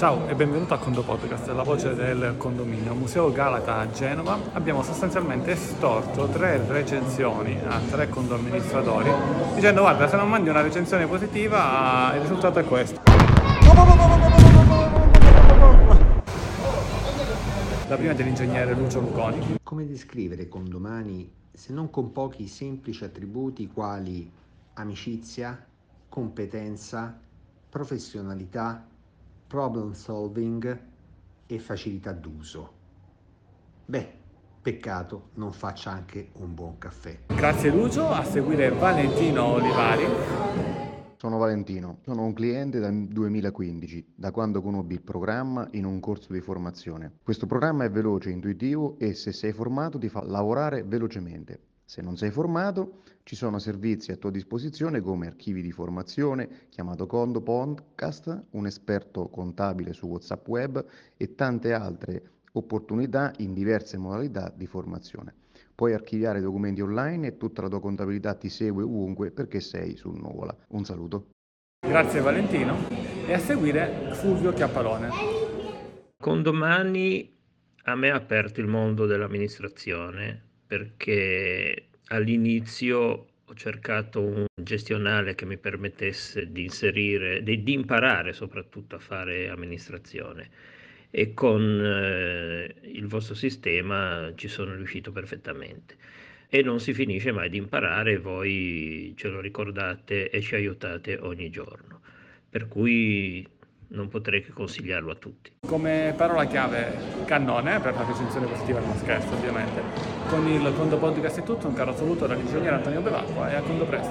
Ciao e benvenuto a Condo Podcast, la voce del condominio Museo Galata a Genova. Abbiamo sostanzialmente estorto tre recensioni a tre condoamministratori dicendo guarda se non mandi una recensione positiva il risultato è questo. La prima è dell'ingegnere Lucio Luconi. Come descrivere condomani se non con pochi semplici attributi quali amicizia, competenza, professionalità, problem solving e facilità d'uso. Beh, peccato non faccia anche un buon caffè. Grazie Lucio, a seguire Valentino Olivari. Sono Valentino, sono un cliente dal 2015, da quando conobbi il programma in un corso di formazione. Questo programma è veloce, intuitivo e se sei formato ti fa lavorare velocemente. Se non sei formato, ci sono servizi a tua disposizione come archivi di formazione, chiamato Condo Podcast, un esperto contabile su WhatsApp Web e tante altre opportunità in diverse modalità di formazione. Puoi archiviare documenti online e tutta la tua contabilità ti segue ovunque perché sei sul Nuvola. Un saluto. Grazie Valentino e a seguire Fulvio Chiappalone. Con domani a me ha aperto il mondo dell'amministrazione perché all'inizio ho cercato un gestionale che mi permettesse di inserire, di, di imparare soprattutto a fare amministrazione e con eh, il vostro sistema ci sono riuscito perfettamente. E non si finisce mai di imparare, voi ce lo ricordate e ci aiutate ogni giorno. Per cui non potrei che consigliarlo a tutti. Come parola chiave cannone per la recensione positiva non scherzo ovviamente. Con il Condo Podcast è tutto, un caro saluto dall'ingegnere Antonio Bevacqua e a Condo presto.